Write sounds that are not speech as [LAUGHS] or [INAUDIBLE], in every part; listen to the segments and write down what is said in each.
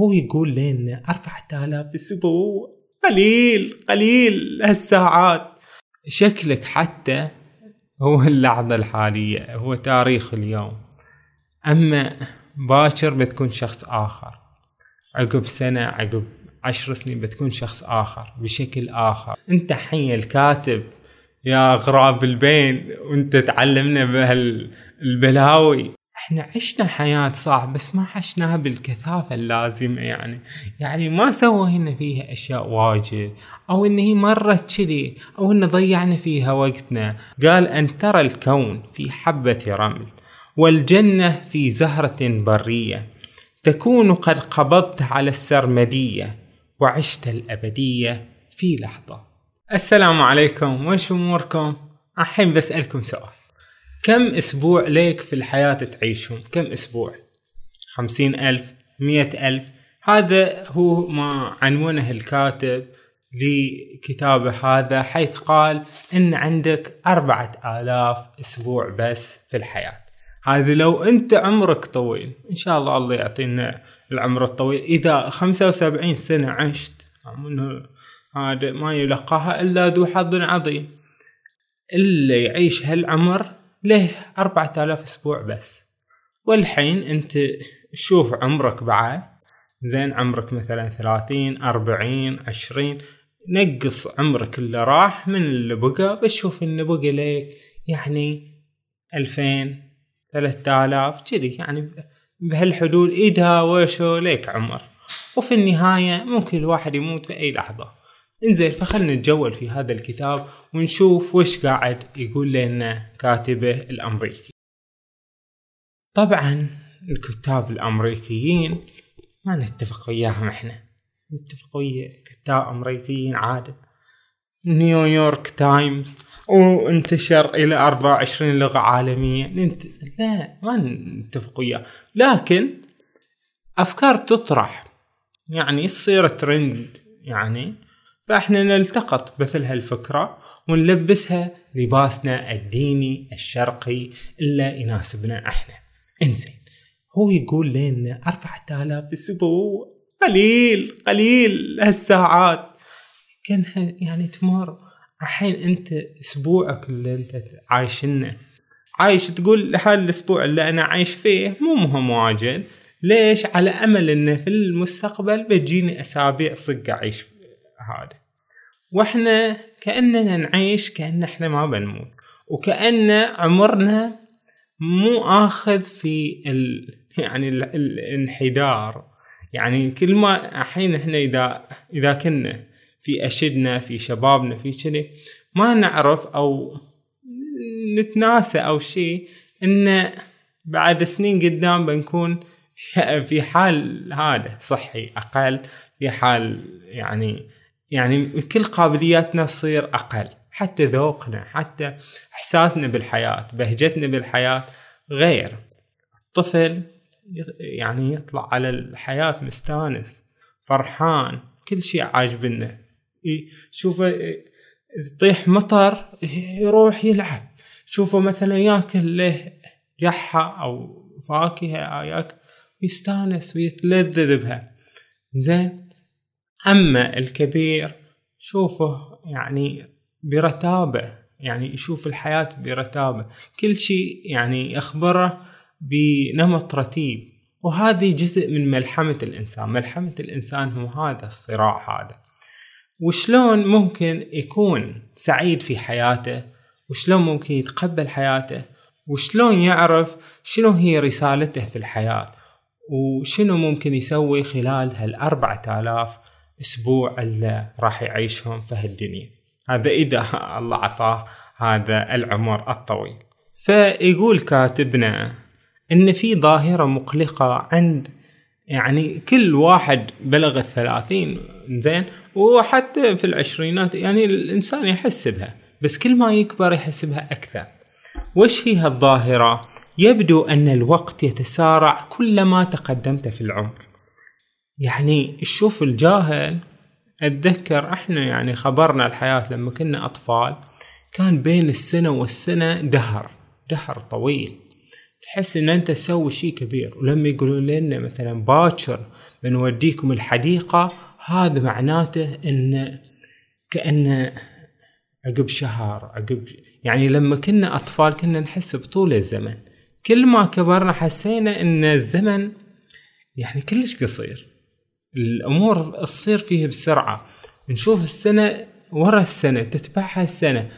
هو يقول لنا أربعة آلاف أسبوع. قليل قليل هالساعات. شكلك حتى هو اللحظة الحالية هو تاريخ اليوم. أما باكر بتكون شخص آخر. عقب سنة عقب عشر سنين بتكون شخص آخر بشكل آخر. أنت حي الكاتب يا غراب البين وأنت تعلمنا بهالبلاوي إحنا عشنا حياة صح بس ما عشناها بالكثافة اللازمة يعني. يعني ما سوينا فيها أشياء واجد أو إن هي مرت كذي أو إن ضيعنا فيها وقتنا. قال أن ترى الكون في حبة رمل والجنة في زهرة برية. تكون قد قبضت على السرمدية وعشت الأبدية في لحظة. السلام عليكم وش أموركم؟ الحين بسألكم سؤال. كم أسبوع ليك في الحياة تعيشهم؟ كم أسبوع؟ خمسين ألف مئة ألف هذا هو ما عنونه الكاتب لكتابه هذا حيث قال إن عندك أربعة آلاف أسبوع بس في الحياة هذا لو أنت عمرك طويل إن شاء الله الله يعطينا العمر الطويل إذا خمسة وسبعين سنة عشت هذا ما يلقاها إلا ذو حظ عظيم اللي يعيش هالعمر له أربعة آلاف أسبوع بس. والحين أنت شوف عمرك بعد. زين عمرك مثلا ثلاثين أربعين عشرين. نقص عمرك اللي راح من اللي بقى بتشوف انه بقى لك يعني ألفين ثلاثة آلاف كذي يعني بهالحدود إذا وشو ليك عمر. وفي النهاية ممكن الواحد يموت في أي لحظة. إنزين فخلنا نتجول في هذا الكتاب ونشوف وش قاعد يقول لنا كاتبه الأمريكي. طبعا الكتاب الأمريكيين ما نتفق وياهم إحنا. نتفق ويا كتاب أمريكيين عادة نيويورك تايمز وانتشر إلى 24 لغة عالمية. ننت... لا ما نتفق وياه. لكن أفكار تطرح. يعني تصير ترند؟ يعني فاحنا نلتقط مثل هالفكرة ونلبسها لباسنا الديني الشرقي اللي يناسبنا إحنا. انزين هو يقول لنا أربعة آلاف أسبوع. قليل قليل هالساعات. كأنها يعني تمر. الحين أنت أسبوعك اللي أنت عايشنه. عايش تقول هذا الأسبوع اللي أنا عايش فيه مو مهم واجد. ليش؟ على أمل إنه في المستقبل بتجيني أسابيع صدق أعيش هذا. وإحنا كأننا نعيش كأن إحنا ما بنموت. وكأن عمرنا مو آخذ في ال يعني ال الانحدار. يعني كل ما الحين إحنا إذا إذا كنا في أشدنا في شبابنا في كذي ما نعرف أو نتناسى أو شيء إن بعد سنين قدام بنكون في حال هذا صحي أقل في حال يعني يعني كل قابلياتنا تصير أقل. حتى ذوقنا حتى إحساسنا بالحياة بهجتنا بالحياة غير. الطفل يعني يطلع على الحياة مستانس فرحان كل شيء عاجبنه شوفه يطيح مطر يروح يلعب. شوفه مثلا ياكل له جحة أو فاكهة ياكل يستانس ويتلذذ بها. زين؟ أما الكبير شوفه يعني برتابة يعني يشوف الحياة برتابة. كل شيء يعني يخبره بنمط رتيب. وهذه جزء من ملحمة الإنسان. ملحمة الإنسان هو هذا الصراع هذا. وشلون ممكن يكون سعيد في حياته؟ وشلون ممكن يتقبل حياته؟ وشلون يعرف شنو هي رسالته في الحياة؟ وشنو ممكن يسوي خلال هالأربعة آلاف أسبوع اللي راح يعيشهم في هالدنيا. هذا إذا الله عطاه هذا العمر الطويل. فيقول كاتبنا إن في ظاهرة مقلقة عند يعني كل واحد بلغ الثلاثين زين؟ وحتى في العشرينات يعني الإنسان يحس بها بس كل ما يكبر يحس بها أكثر. وش هي هالظاهرة؟ يبدو أن الوقت يتسارع كلما تقدمت في العمر. يعني شوف الجاهل أتذكر إحنا يعني خبرنا الحياة لما كنا أطفال كان بين السنة والسنة دهر دهر طويل. تحس إن أنت تسوي شيء كبير. ولما يقولون لنا مثلا باكر بنوديكم الحديقة هذا معناته إن كأن عقب شهر عقب يعني لما كنا أطفال كنا نحس بطول الزمن. كل ما كبرنا حسينا إن الزمن يعني كلش قصير. الأمور تصير فيه بسرعة. نشوف السنة ورا السنة تتبعها السنة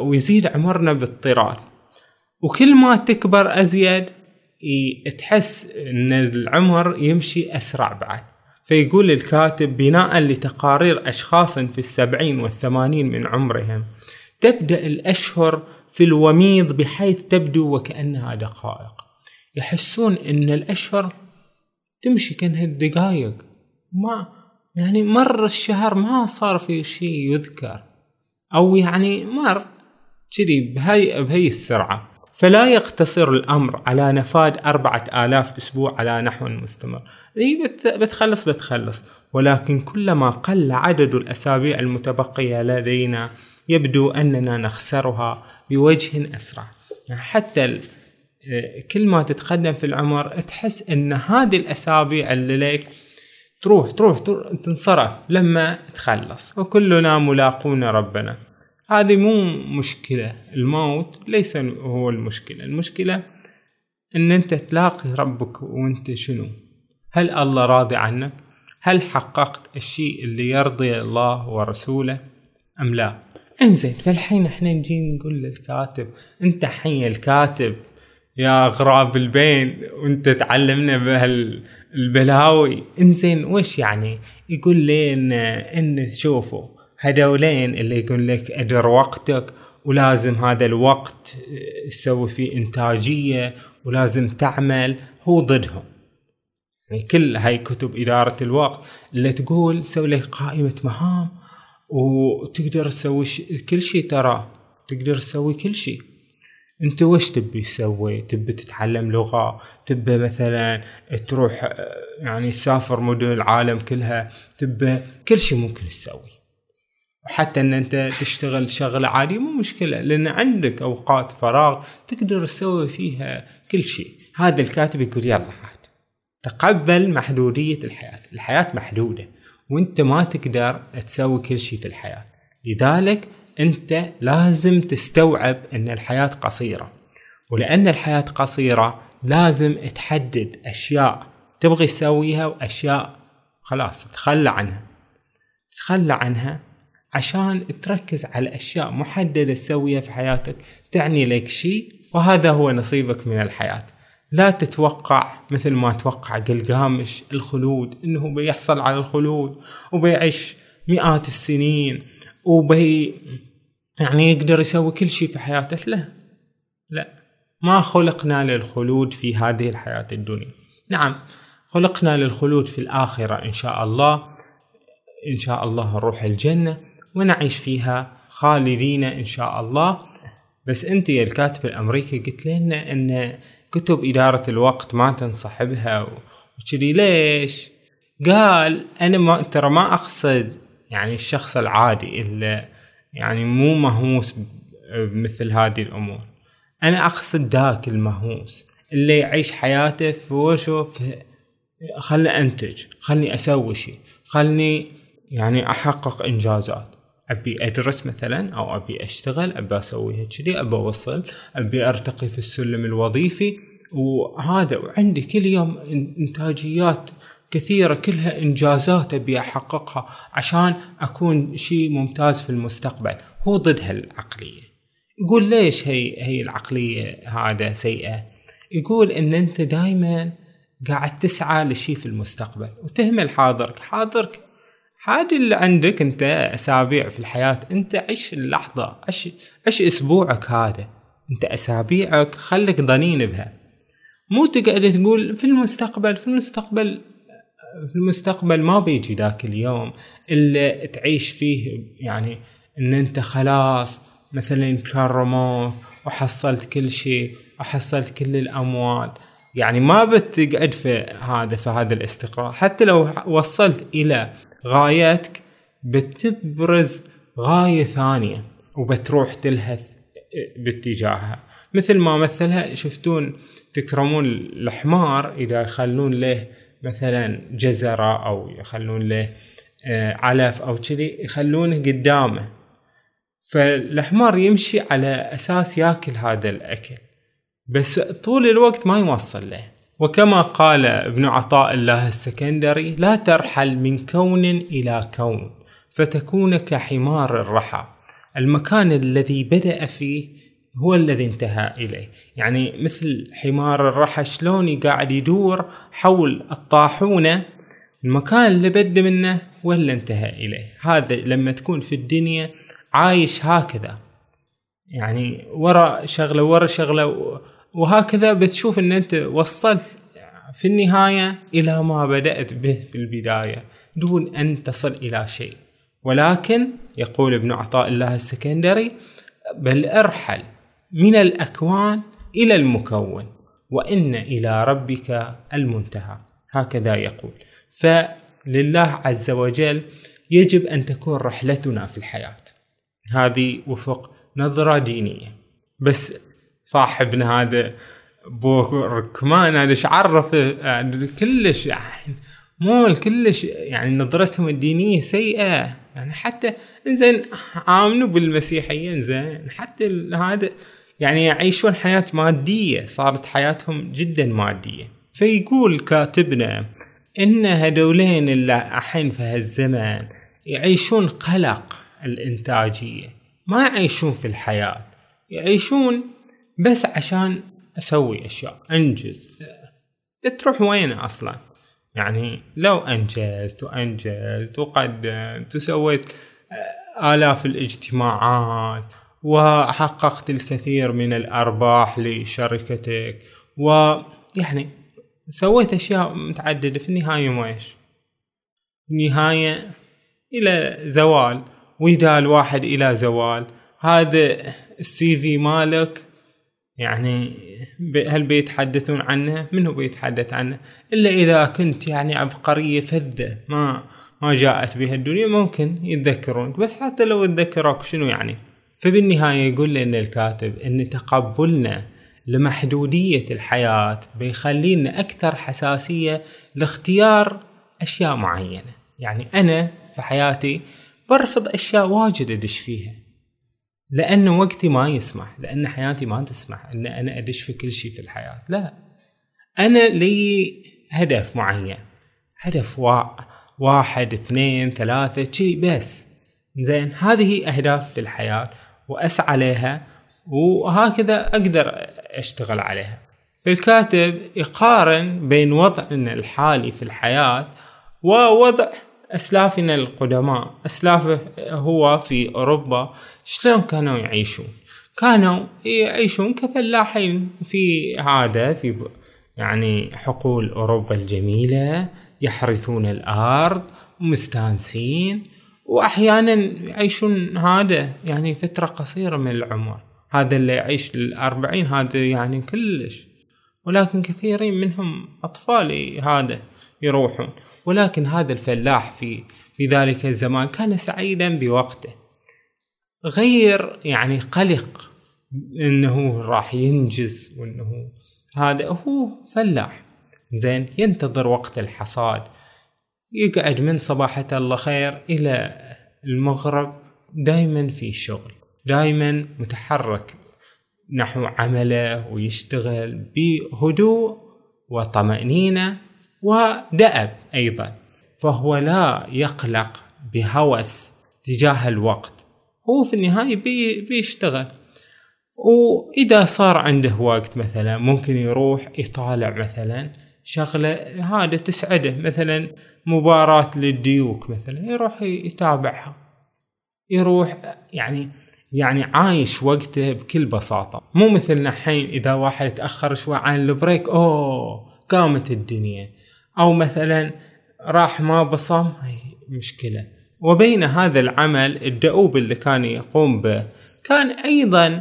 ويزيد عمرنا باضطراد وكل ما تكبر أزيد تحس إن العمر يمشي أسرع بعد. فيقول الكاتب بناء لتقارير أشخاص في السبعين والثمانين من عمرهم تبدأ الأشهر في الوميض بحيث تبدو وكأنها دقائق. يحسون إن الأشهر تمشي كأنها دقائق ما يعني مر الشهر ما صار في شيء يذكر. أو يعني مر كذي بهي بهي السرعة. فلا يقتصر الأمر على نفاذ أربعة آلاف أسبوع على نحو مستمر. هي بتخلص بتخلص. ولكن كلما قل عدد الأسابيع المتبقية لدينا يبدو أننا نخسرها بوجه يعني حتى كل ما تتقدم في العمر تحس أن هذه الأسابيع اللي لك تروح تروح, تروح تنصرف لما تخلص. وكلنا ملاقون ربنا. هذه مو مشكلة الموت ليس هو المشكلة. المشكلة إن أنت تلاقي ربك وأنت شنو؟ هل الله راضي عنك؟ هل حققت الشيء اللي يرضي الله ورسوله؟ أم لا؟ انزين فالحين إحنا نجي نقول للكاتب أنت حي الكاتب. يا غراب البين وانت تعلمنا بهالبلاوي إنزين وش يعني؟ يقول لي إن ان شوفوا هذولين اللي يقول لك أدر وقتك ولازم هذا الوقت تسوي فيه إنتاجية ولازم تعمل هو ضدهم. يعني كل هاي كتب إدارة الوقت اللي تقول سوي لك قائمة مهام وتقدر تسوي كل شيء ترى تقدر تسوي كل شيء انت وش تبي تسوي؟ تبي تتعلم لغة؟ تبي مثلا تروح يعني تسافر مدن العالم كلها؟ تبي كل شيء ممكن تسوي. حتى إن أنت تشتغل شغلة عادية مو مشكلة لأن عندك أوقات فراغ تقدر تسوي فيها كل شيء. هذا الكاتب يقول يلا عاد تقبل محدودية الحياة. الحياة محدودة وأنت ما تقدر تسوي كل شيء في الحياة. لذلك أنت لازم تستوعب أن الحياة قصيرة. ولأن الحياة قصيرة لازم تحدد أشياء تبغي تسويها وأشياء خلاص تخلى عنها. تخلى عنها عشان تركز على أشياء محددة تسويها في حياتك تعني لك شيء وهذا هو نصيبك من الحياة. لا تتوقع مثل ما توقع قلقامش الخلود إنه بيحصل على الخلود وبيعيش مئات السنين وبي يعني يقدر يسوي كل شيء في حياته لا لا ما خلقنا للخلود في هذه الحياة الدنيا. نعم خلقنا للخلود في الآخرة إن شاء الله إن شاء الله نروح الجنة ونعيش فيها خالدين إن شاء الله. بس أنت يا الكاتب الأمريكي قلت لنا أن كتب إدارة الوقت ما تنصح بها وكذي. ليش؟ قال أنا ما ترى ما أقصد يعني الشخص العادي اللي يعني مو مهووس بمثل هذه الأمور. أنا أقصد ذاك المهووس اللي يعيش حياته في وشو في خلني أنتج خلني أسوي شيء خلني يعني أحقق إنجازات. أبي أدرس مثلا أو أبي أشتغل أبي أسوي كذي أبي أوصل أبي أرتقي في السلم الوظيفي. وهذا وعندي كل يوم إنتاجيات كثيرة كلها إنجازات أبي أحققها عشان أكون شيء ممتاز في المستقبل. هو ضد هالعقلية. يقول ليش هي هي العقلية هذا سيئة؟ يقول إن أنت دائما قاعد تسعى لشيء في المستقبل وتهمل حاضرك. حاضرك هذه اللي عندك أنت أسابيع في الحياة. أنت عيش اللحظة عيش عيش أسبوعك هذا. أنت أسابيعك خليك ضنين بها. مو تقعد تقول في المستقبل في المستقبل في المستقبل ما بيجي ذاك اليوم اللي تعيش فيه يعني إن أنت خلاص مثلا كرموك وحصلت كل شيء وحصلت كل الأموال. يعني ما بتقعد في هذا في هذا الاستقرار. حتى لو وصلت إلى غايتك بتبرز غاية ثانية وبتروح تلهث باتجاهها. مثل ما مثلها شفتون تكرمون الحمار إذا يخلون له مثلا جزرة أو يخلون له آه، علف أو كذي يخلونه قدامه. فالحمار يمشي على أساس ياكل هذا الأكل بس طول الوقت ما يوصل له. وكما قال ابن عطاء الله السكندري لا ترحل من كون إلى كون فتكون كحمار الرحى. المكان الذي بدأ فيه هو الذي انتهى إليه. يعني مثل حمار الرحى شلون قاعد يدور حول الطاحونة المكان اللي بد منه ولا انتهى إليه. هذا لما تكون في الدنيا عايش هكذا. يعني ورا شغلة ورا شغلة وهكذا بتشوف إن أنت وصلت في النهاية إلى ما بدأت به في البداية دون أن تصل إلى شيء. ولكن يقول ابن عطاء الله السكندري بل أرحل من الأكوان إلى المكون وإن إلى ربك المنتهى. هكذا يقول. فلله عز وجل يجب أن تكون رحلتنا في الحياة. هذه وفق نظرة دينية. بس صاحبنا هذا بو ركمان هذا إيش عرفه يعني كلش يعني مو كلش يعني نظرتهم الدينية سيئة. يعني حتى إنزين آمنوا بالمسيحيه انزين حتى هذا يعني يعيشون حياة مادية صارت حياتهم جدا مادية. فيقول كاتبنا إن هذولين اللي الحين في هالزمن يعيشون قلق الإنتاجية. ما يعيشون في الحياة يعيشون بس عشان أسوي أشياء أنجز. تروح وين أصلا؟ يعني لو أنجزت وأنجزت وقدمت وسويت آلاف الاجتماعات وحققت الكثير من الأرباح لشركتك. ويعني سويت أشياء متعددة. في النهاية ما إيش؟ النهاية إلى زوال. ويدال واحد إلى زوال. هذا السي في مالك يعني هل بيتحدثون عنه؟ منو بيتحدث عنه؟ إلا إذا كنت يعني عبقرية فذة. ما ما جاءت بها الدنيا. ممكن يتذكرونك. بس حتى لو تذكروك شنو يعني؟ فبالنهاية يقول لنا الكاتب إن تقبلنا لمحدودية الحياة بيخلينا أكثر حساسية لاختيار أشياء معينة. يعني أنا في حياتي برفض أشياء واجد أدش فيها لأن وقتي ما يسمح لأن حياتي ما تسمح أن أنا أدش في كل شيء في الحياة. لا أنا لي هدف معين هدف وا... واحد اثنين ثلاثة شيء بس. زين هذه أهداف في الحياة. وأسعى لها وهكذا أقدر أشتغل عليها. الكاتب يقارن بين وضعنا الحالي في الحياة ووضع أسلافنا القدماء اسلافه هو في أوروبا شلون كانوا يعيشون؟ كانوا يعيشون كفلاحين في هذا في يعني حقول أوروبا الجميلة يحرثون الأرض مستانسين. واحيانا يعيشون هذا يعني فترة قصيرة من العمر. هذا اللي يعيش للأربعين هذا يعني كلش. ولكن كثيرين منهم أطفال هذا يروحون. ولكن هذا الفلاح في في ذلك الزمان كان سعيدا بوقته. غير يعني قلق إنه راح ينجز وإنه هذا هو فلاح. زين ينتظر وقت الحصاد. يقعد من صباحة الله خير إلى المغرب دائما في شغل دائما متحرك نحو عمله ويشتغل بهدوء وطمأنينة ودأب أيضا فهو لا يقلق بهوس تجاه الوقت هو في النهاية بي بيشتغل. وإذا صار عنده وقت مثلا ممكن يروح يطالع مثلا شغلة هذا تسعده مثلا مباراة للديوك مثلا يروح يتابعها. يروح يعني يعني عايش وقته بكل بساطة. مو مثلنا الحين إذا واحد تأخر شوي عن البريك أوه قامت الدنيا. أو مثلا راح ما بصم مشكلة. وبين هذا العمل الدؤوب اللي كان يقوم به كان أيضا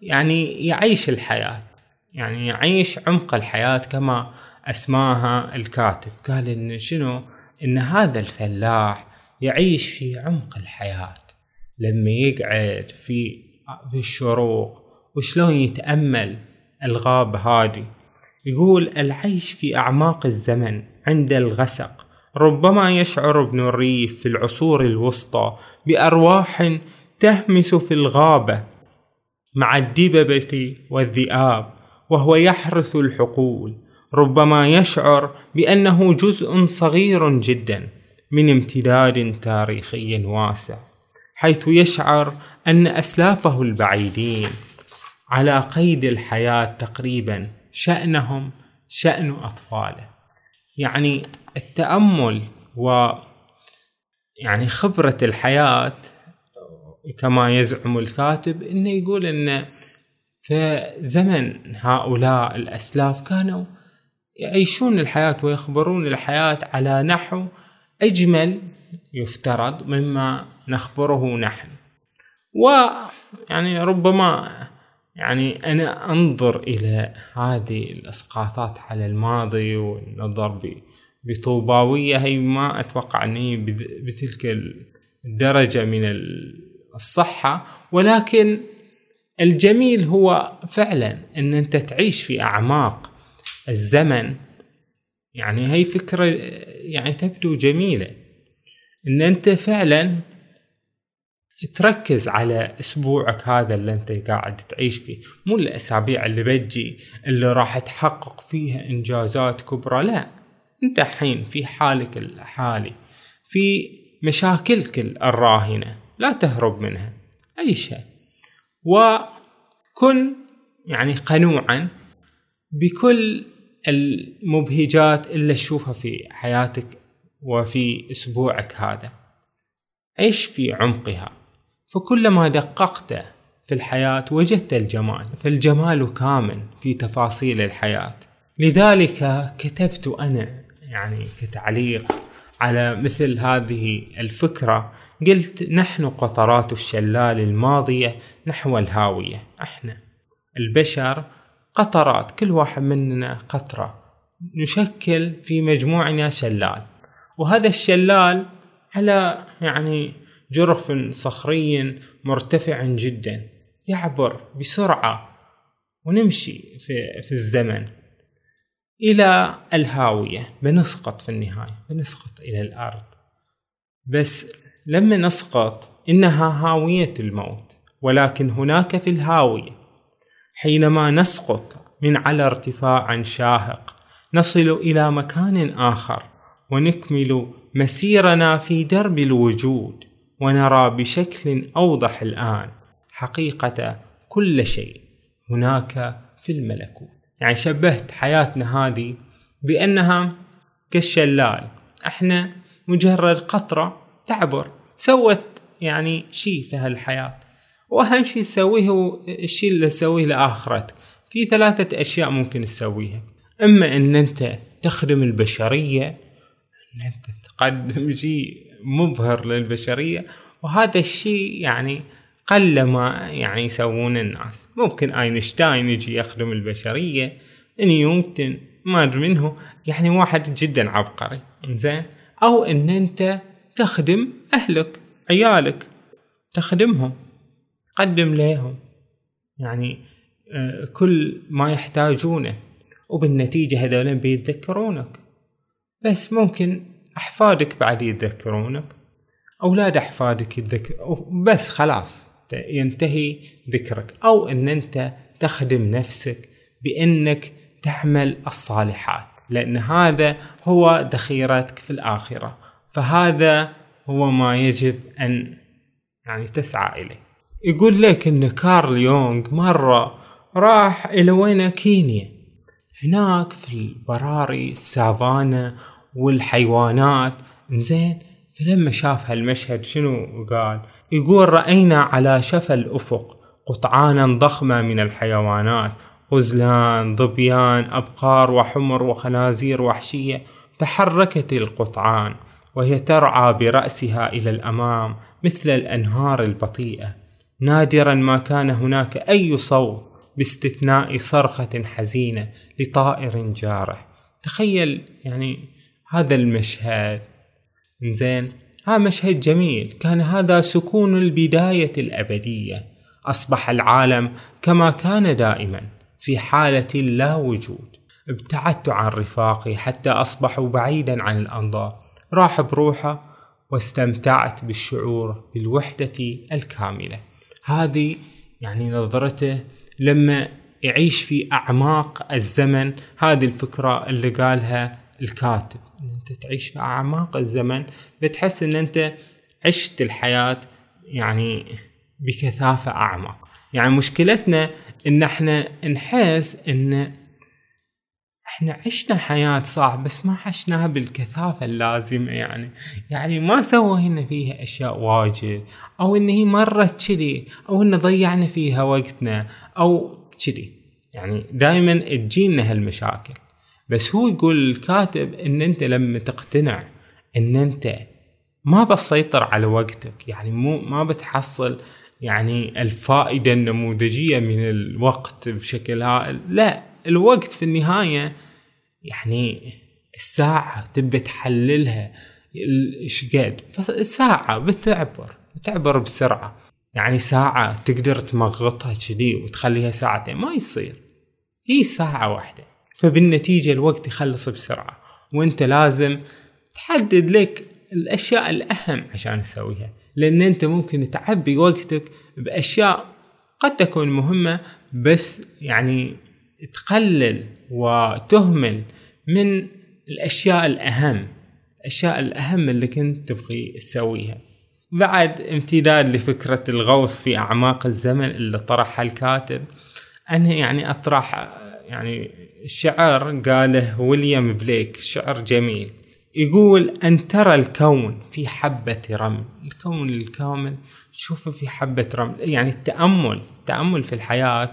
يعني يعيش الحياة. يعني يعيش عمق الحياة كما أسماها الكاتب. قال إن شنو؟ إن هذا الفلاح يعيش في عمق الحياة. لما يقعد في في الشروق وشلون يتأمل الغاب هادي؟ يقول العيش في أعماق الزمن عند الغسق. ربما يشعر ابن الريف في العصور الوسطى بأرواح تهمس في الغابة مع الدببة والذئاب وهو يحرث الحقول. ربما يشعر بأنه جزء صغير جدا من امتداد تاريخي واسع حيث يشعر أن أسلافه البعيدين على قيد الحياة تقريبا شأنهم شأن أطفاله. يعني التأمل و يعني خبرة الحياة كما يزعم الكاتب إنه يقول إن في زمن هؤلاء الأسلاف كانوا يعيشون الحياة ويخبرون الحياة على نحو أجمل يفترض مما نخبره نحن. ويعني ربما يعني أنا أنظر إلى هذه الأسقاطات على الماضي والنظر بطوباوية هي ما أتوقع أني بتلك الدرجة من الصحة. ولكن الجميل هو فعلا أن أنت تعيش في أعماق الزمن. يعني هي فكرة يعني تبدو جميلة. إن أنت فعلا تركز على أسبوعك هذا اللي أنت قاعد تعيش فيه. مو الأسابيع اللي بتجي اللي راح تحقق فيها إنجازات كبرى لا. أنت الحين في حالك الحالي في مشاكلك الراهنة لا تهرب منها. عيشها. وكن يعني قنوعا بكل المبهجات اللي تشوفها في حياتك وفي أسبوعك هذا. عيش في عمقها. فكلما دققت في الحياة وجدت الجمال. فالجمال كامن في تفاصيل الحياة. لذلك كتبت أنا يعني كتعليق على مثل هذه الفكرة. قلت نحن قطرات الشلال الماضية نحو الهاوية. إحنا البشر قطرات كل واحد مننا قطرة نشكل في مجموعنا شلال. وهذا الشلال على يعني جرف صخري مرتفع جدا يعبر بسرعة ونمشي في, في الزمن إلى الهاوية بنسقط في النهاية بنسقط إلى الأرض. بس لما نسقط إنها هاوية الموت ولكن هناك في الهاوية حينما نسقط من على ارتفاع شاهق نصل إلى مكان آخر ونكمل مسيرنا في درب الوجود ونرى بشكل أوضح الآن حقيقة كل شيء هناك في الملكوت. يعني شبهت حياتنا هذه بأنها كالشلال. إحنا مجرد قطرة تعبر سوت يعني شيء في هالحياة. وأهم شيء تسويه هو الشيء اللي تسويه لآخرتك. في ثلاثة أشياء ممكن تسويها. إما أن أنت تخدم البشرية أن أنت تقدم [LAUGHS] شيء مبهر للبشرية وهذا الشيء يعني قل ما يعني يسوون الناس. ممكن أينشتاين يجي يخدم البشرية نيوتن ما أدري منه. يعني واحد جدا عبقري. زين أو أن أنت تخدم أهلك عيالك تخدمهم. قدم لهم يعني آه، كل ما يحتاجونه. وبالنتيجة هذول بيتذكرونك. بس ممكن أحفادك بعد يتذكرونك. أولاد أحفادك يتذكر بس خلاص ينتهي ذكرك. أو أن أنت تخدم نفسك بأنك تعمل الصالحات. لأن هذا هو دخيرتك في الآخرة. فهذا هو ما يجب أن يعني تسعى إليه. يقول لك أن كارل يونغ مرة راح إلى وين؟ كينيا. هناك في البراري السافانا والحيوانات. زين فلما شاف هالمشهد شنو قال؟ يقول رأينا على شفا الأفق قطعانا ضخمة من الحيوانات غزلان ظبيان أبقار وحمر وخنازير وحشية تحركت القطعان وهي ترعى برأسها إلى الأمام مثل الأنهار البطيئة. نادرا ما كان هناك أي صوت باستثناء صرخة حزينة لطائر جارح. تخيل يعني هذا المشهد. زين ها مشهد جميل. كان هذا سكون البداية الأبدية. أصبح العالم كما كان دائما في حالة لا وجود. ابتعدت عن رفاقي حتى أصبحوا بعيدا عن الأنظار. راح بروحه واستمتعت بالشعور بالوحدة الكاملة. هذه يعني نظرته لما يعيش في أعماق الزمن هذه الفكرة اللي قالها الكاتب. إن أنت تعيش في أعماق الزمن بتحس إن أنت عشت الحياة يعني بكثافة أعمق. يعني مشكلتنا إن إحنا نحس إن إحنا عشنا حياة صح بس ما عشناها بالكثافة اللازمة يعني. يعني ما سوينا فيها أشياء واجد أو إن هي مرت كذي أو إن ضيعنا فيها وقتنا أو كذي. يعني دائما تجينا هالمشاكل. بس هو يقول الكاتب إن أنت لما تقتنع إن أنت ما بتسيطر على وقتك. يعني مو ما بتحصل يعني الفائدة النموذجية من الوقت بشكل هائل. لا الوقت في النهاية يعني الساعة تبي تحللها إيش قد ساعة بتعبر بتعبر بسرعة. يعني ساعة تقدر تمغطها كذي وتخليها ساعتين ما يصير. هي ساعة واحدة. فبالنتيجة الوقت يخلص بسرعة. وانت لازم تحدد لك الأشياء الأهم عشان تسويها. لأن انت ممكن تعبي وقتك بأشياء قد تكون مهمة بس يعني تقلل وتهمل من الأشياء الأهم الأشياء الأهم اللي كنت تبغي تسويها. بعد امتداد لفكرة الغوص في أعماق الزمن اللي طرحها الكاتب أنا يعني أطرح يعني شعر قاله ويليام بليك شعر جميل. يقول أن ترى الكون في حبة رمل. الكون الكامل شوفه في حبة رمل يعني التأمل التأمل في الحياة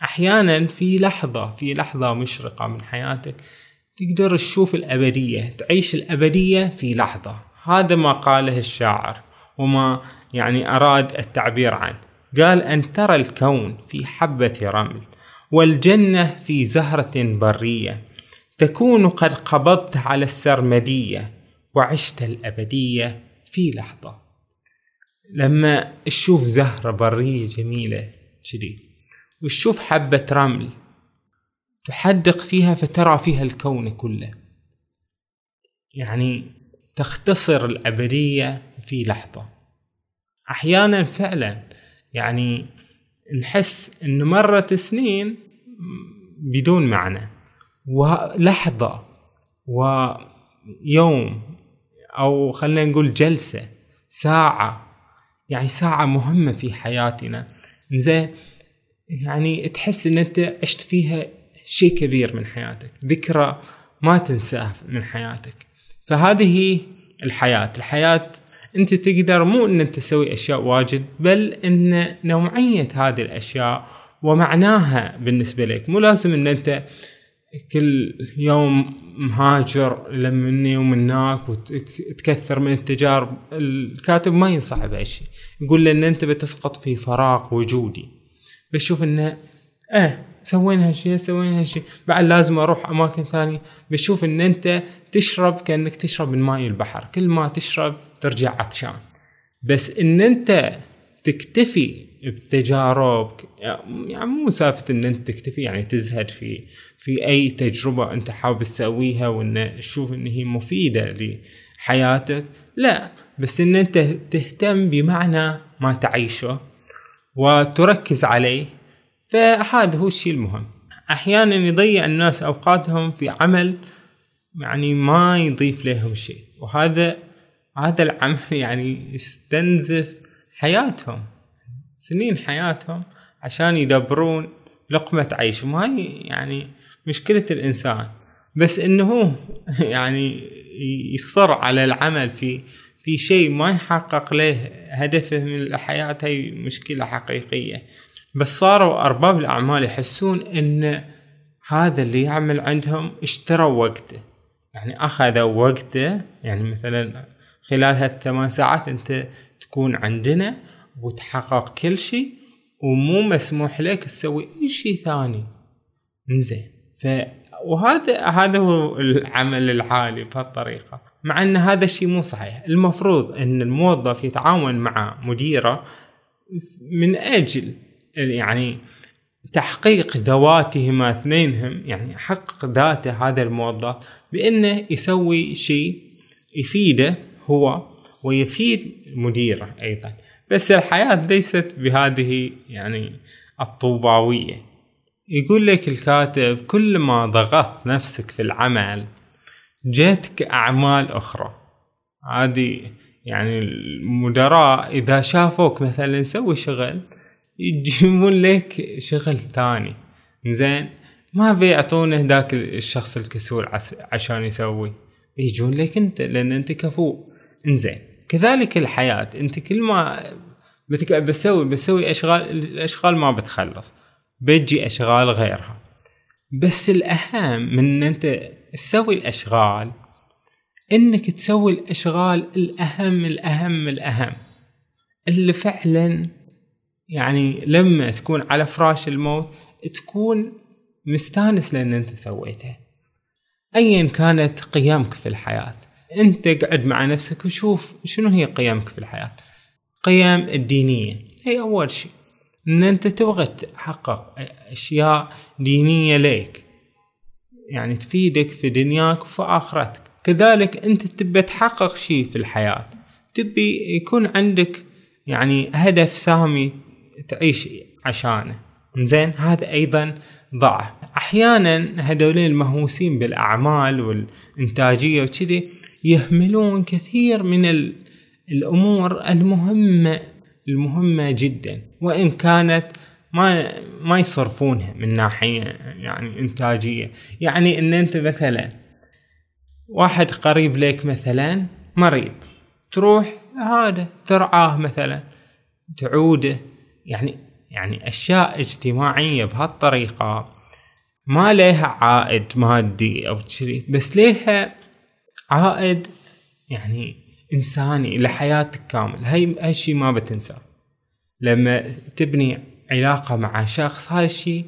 وأحيانا في لحظة في لحظة مشرقة من حياتك تقدر تشوف الأبدية تعيش الأبدية في لحظة. هذا ما قاله الشاعر وما يعني أراد التعبير عنه. قال أن ترى الكون في حبة رمل والجنة في زهرة برية تكون قد قبضت على السرمدية وعشت الأبدية في لحظة. لما تشوف زهرة برية جميلة كذي وتشوف حبة رمل تحدق فيها فترى فيها الكون كله. يعني تختصر الأبدية في لحظة. أحيانا فعلا يعني نحس ان مرت سنين بدون معنى. ولحظة ويوم أو خلينا نقول جلسة ساعة يعني ساعة مهمة في حياتنا. زين يعني تحس إن أنت عشت فيها شيء كبير من حياتك. ذكرى ما تنساه من حياتك. فهذه الحياة. الحياة أنت تقدر مو إن أنت تسوي أشياء واجد بل إن نوعية هذه الأشياء ومعناها بالنسبة لك. مو لازم إن أنت كل يوم مهاجر لمني ومن هناك وتكثر من التجارب. الكاتب ما ينصح بهالشيء. يقول لأن أنت بتسقط في فراغ وجودي. بشوف إنه آه سوينا هالشيء سوينا هالشيء بعد لازم أروح أماكن ثانية. بشوف إن أنت تشرب كأنك تشرب من ماي البحر. كل ما تشرب ترجع عطشان. بس إن أنت تكتفي بتجاربك يعني مو سالفة إن أنت تكتفي يعني تزهد في في أي تجربة أنت حابب تسويها وإن تشوف إن هي مفيدة لحياتك. لا بس إن أنت تهتم بمعنى ما تعيشه. وتركز عليه فهذا هو الشيء المهم. أحيانا يضيع الناس أوقاتهم في عمل يعني ما يضيف لهم شيء وهذا هذا العمل [LAUGHS] يعني يستنزف حياتهم سنين حياتهم عشان يدبرون لقمة عيش. وهاي يعني مشكلة الإنسان بس إنه [LAUGHS] يعني يصر على العمل في في شيء ما يحقق له هدفه من الحياة هي مشكلة حقيقية. بس صاروا أرباب الأعمال يحسون إن هذا اللي يعمل عندهم اشتروا وقته. يعني أخذوا وقته يعني مثلا خلال هالثمان ساعات أنت تكون عندنا وتحقق كل شيء ومو مسموح لك تسوي أي شيء ثاني. إنزين. ف وهذا هذا هو العمل العالي بهالطريقة. مع إن هذا الشيء مو صحيح. المفروض إن الموظف يتعاون مع مديره من أجل يعني تحقيق ذواتهما اثنينهم يعني حقق ذاته هذا الموظف بإنه يسوي شيء يفيده هو ويفيد مديره أيضا. بس الحياة ليست بهذه يعني الطوباوية. يقول لك الكاتب كل ما ضغطت نفسك في العمل جاتك أعمال أخرى. هذه يعني المدراء إذا شافوك مثلا يسوي شغل يجيبون لك شغل ثاني. زين ما بيعطونه ذاك الشخص الكسول عشان يسوي. يجون لك أنت لأن أنت كفو. إنزين كذلك الحياة. أنت كل ما بتقعد بسوي بسوي أشغال الأشغال ما بتخلص. بتجي أشغال غيرها. بس الأهم من ان أنت تسوي الأشغال إنك تسوي الأشغال الأهم الأهم الأهم اللي فعلا يعني لما تكون على فراش الموت تكون مستانس لأن أنت سويته. ايا كانت قيمك في الحياة. أنت قعد مع نفسك وشوف شنو هي قيمك في الحياة. قيم الدينية. هي أول شيء. إن أنت تبغى تحقق أشياء دينية لك يعني تفيدك في دنياك وفي آخرتك. كذلك أنت تبي تحقق شيء في الحياة. تبي يكون عندك يعني هدف سامي تعيش عشانه. زين؟ هذا أيضا ضعف. أحيانا هذول المهووسين بالأعمال والإنتاجية وكذي يهملون كثير من الأمور المهمة المهمة جدا. وإن كانت ما ما يصرفونها من ناحية يعني إنتاجية. يعني إن أنت مثلا واحد قريب لك مثلا مريض تروح هذا ترعاه مثلا تعوده. يعني يعني أشياء اجتماعية بهالطريقة ما لها عائد مادي أو كذي بس لها عائد يعني إنساني لحياتك كامل هاي هالشي ما بتنساه. لما تبني علاقة مع شخص هذا الشيء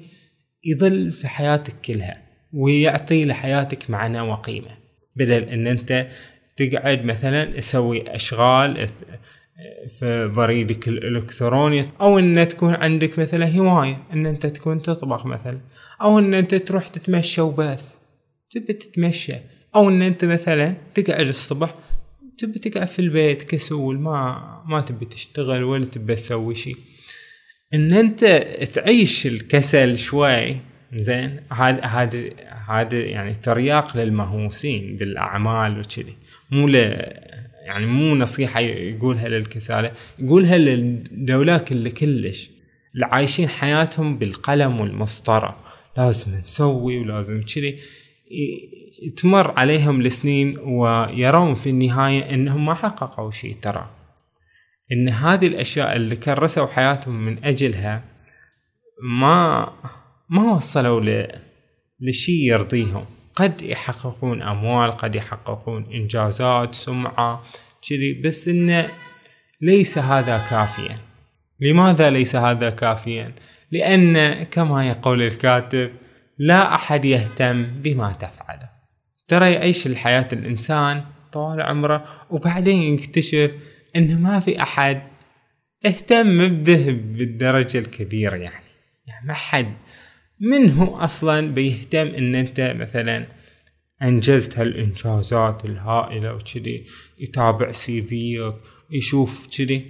يظل في حياتك كلها ويعطي لحياتك معنى وقيمة. بدل إن أنت تقعد مثلا تسوي أشغال في بريدك الإلكتروني أو إن تكون عندك مثلا هواية إن أنت تكون تطبخ مثلا أو إن أنت تروح تتمشى وبس تبي تتمشى. أو إن أنت مثلا تقعد الصبح تبي تقعد في البيت كسول ما ما تبي تشتغل ولا تبي تسوي شيء. إن أنت تعيش الكسل شوي زين هذا هذا هذا يعني ترياق للمهووسين بالأعمال وكذي. مو ل يعني مو نصيحة يقولها للكسالى يقولها للدولاك اللي كلش اللي عايشين حياتهم بالقلم والمسطرة. لازم نسوي ولازم كذي. تمر عليهم السنين ويرون في النهاية إنهم ما حققوا شيء ترى. إن هذه الأشياء اللي كرسوا حياتهم من أجلها ما ما وصلوا ل... لشيء يرضيهم. قد يحققون أموال قد يحققون إنجازات سمعة كذي بس انه ليس هذا كافيا. لماذا ليس هذا كافيا؟ لأن كما يقول الكاتب لا أحد يهتم بما تفعله. ترى يعيش الحياة الإنسان طول عمره وبعدين يكتشف إنه ما في أحد اهتم به بالدرجة الكبيرة يعني. يعني ما حد من هو أصلا بيهتم إن أنت مثلا أنجزت هالإنجازات الهائلة وكذي يتابع سي فيك يشوف كذي؟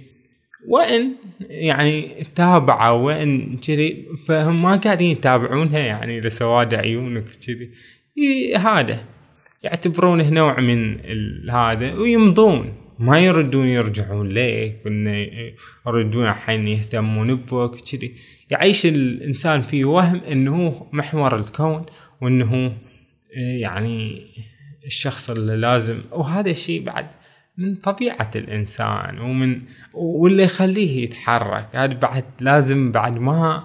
وإن يعني تابعه وإن كذي فهم ما قاعدين يتابعونها يعني لسواد عيونك كذي. هذا. يعتبرونه نوع من هذا ويمضون. ما يردون يرجعون لك وانه يردون الحين يهتمون بك كذي. يعيش الإنسان في وهم إنه هو محور الكون وإنه يعني الشخص اللي لازم. وهذا الشيء بعد من طبيعة الإنسان ومن واللي يخليه يتحرك. هذا بعد لازم بعد ما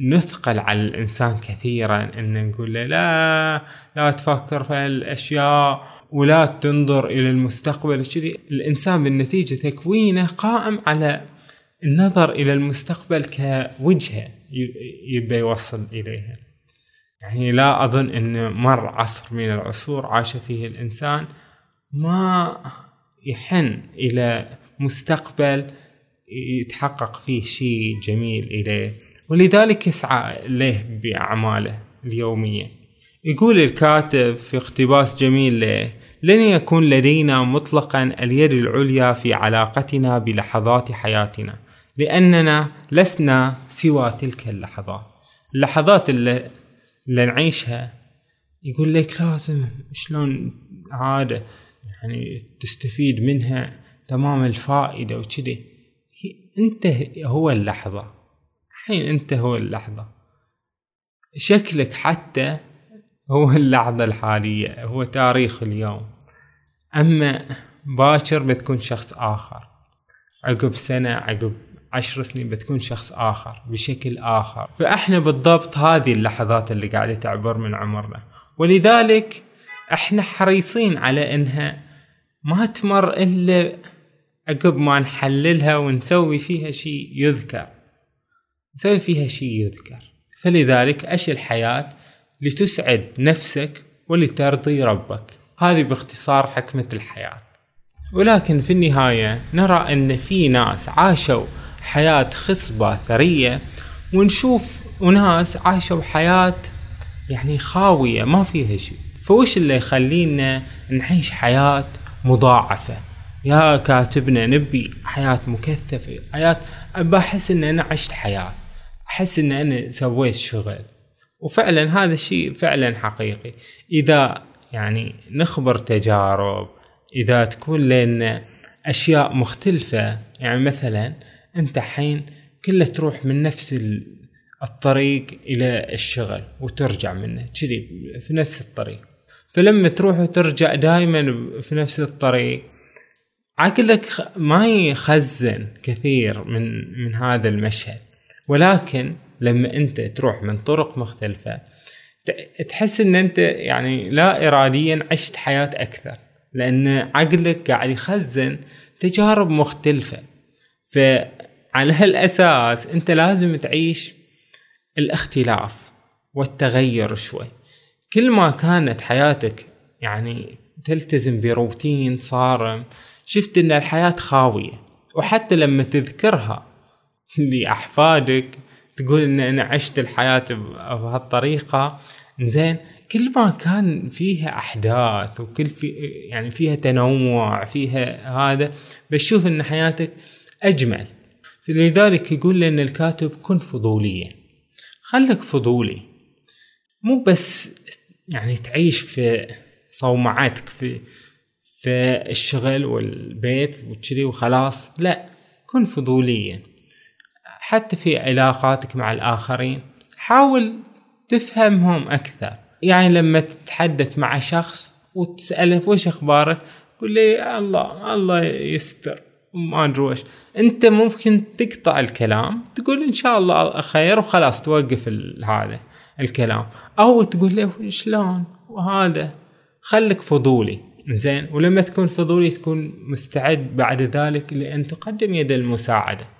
نثقل على الإنسان كثيرا إن نقول له لا لا تفكر في الأشياء ولا تنظر إلى المستقبل. كذي الإنسان بالنتيجة تكوينه قائم على النظر إلى المستقبل كوجهة يبي يوصل إليها. يعني لا أظن أن مر عصر من العصور عاش فيه الإنسان ما يحن إلى مستقبل يتحقق فيه شيء جميل إليه. ولذلك يسعى له بأعماله اليومية. يقول الكاتب في اقتباس جميل له لن يكون لدينا مطلقا اليد العليا في علاقتنا بلحظات حياتنا لأننا لسنا سوى تلك اللحظات. اللحظات اللي, اللي نعيشها يقول لك لازم شلون عادة يعني تستفيد منها تمام الفائدة وكذي. أنت هو اللحظة الحين أنت هو اللحظة. شكلك حتى هو اللحظة الحالية هو تاريخ اليوم. أما باكر بتكون شخص آخر. عقب سنة عقب عشر سنين بتكون شخص آخر بشكل آخر. فإحنا بالضبط هذه اللحظات اللي قاعدة تعبر من عمرنا. ولذلك إحنا حريصين على إنها ما تمر إلا عقب ما نحللها ونسوي فيها شيء يذكر. نسوي فيها شيء يذكر. فلذلك عش الحياة لتسعد نفسك ولترضي ربك. هذه باختصار حكمة الحياة. ولكن في النهاية نرى أن في ناس عاشوا حياة خصبة ثرية ونشوف أناس عاشوا حياة يعني خاوية ما فيها شيء. فوش اللي يخلينا نعيش حياة مضاعفة؟ يا كاتبنا نبي حياة مكثفة حياة بحس إن أنا عشت حياة أحس إن أنا سويت شغل. وفعلا هذا الشيء فعلا حقيقي. إذا يعني نخبر تجارب إذا تكون لنا أشياء مختلفة يعني مثلا أنت حين كله تروح من نفس الطريق إلى الشغل وترجع منه كذي في نفس الطريق. فلما تروح وترجع دائما في نفس الطريق عقلك ما يخزن كثير من من هذا المشهد. ولكن لما أنت تروح من طرق مختلفة تحس إن أنت يعني لا اراديا عشت حياة أكثر لأن عقلك قاعد يخزن تجارب مختلفة. فعلى هالأساس أنت لازم تعيش الاختلاف والتغير شوي. كل ما كانت حياتك يعني تلتزم بروتين صارم شفت إن الحياة خاوية. وحتى لما تذكرها لأحفادك تقول إن أنا عشت الحياة بهالطريقة. زين كل ما كان فيها أحداث وكل في يعني فيها تنوع فيها هذا بتشوف إن حياتك أجمل. فلذلك يقول لنا الكاتب كن فضوليا. خلك فضولي. مو بس يعني تعيش في صومعتك في في الشغل والبيت وكذي وخلاص. لا كن فضوليا. حتى في علاقاتك مع الآخرين حاول تفهمهم أكثر. يعني لما تتحدث مع شخص وتسأله وش أخبارك قول لي الله الله يستر ما أدري وش. أنت ممكن تقطع الكلام تقول إن شاء الله خير وخلاص توقف هذا الكلام. أو تقول له شلون؟ وهذا. خليك فضولي. زين. ولما تكون فضولي تكون مستعد بعد ذلك لأن تقدم يد المساعدة.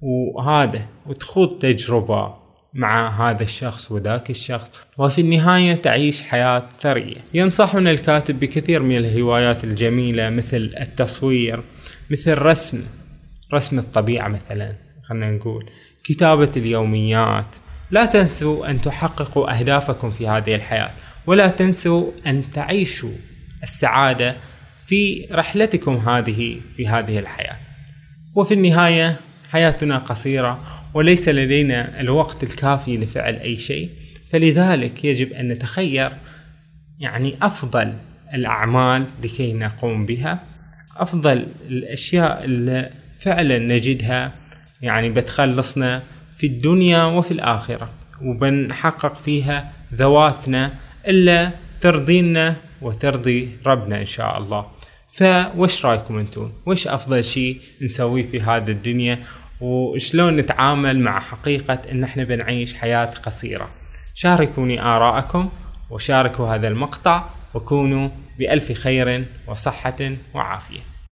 وهذا وتخوض تجربة مع هذا الشخص وذاك الشخص. وفي النهاية تعيش حياة ثرية. ينصحنا الكاتب بكثير من الهوايات الجميلة مثل التصوير مثل رسم رسم الطبيعة مثلا خلينا نقول. كتابة اليوميات. لا تنسوا أن تحققوا أهدافكم في هذه الحياة. ولا تنسوا أن تعيشوا السعادة في رحلتكم هذه في هذه الحياة. وفي النهاية حياتنا قصيرة وليس لدينا الوقت الكافي لفعل أي شيء فلذلك يجب أن نتخير يعني أفضل الأعمال لكي نقوم بها أفضل الأشياء اللي فعلا نجدها يعني بتخلصنا في الدنيا وفي الآخرة وبنحقق فيها ذواتنا إلا ترضينا وترضي ربنا إن شاء الله. فوش رأيكم أنتم؟ وش أفضل شيء نسويه في هذه الدنيا؟ وشلون نتعامل مع حقيقة إن إحنا بنعيش حياة قصيرة؟ شاركوني آراءكم وشاركوا هذا المقطع وكونوا بألف خير وصحة وعافية.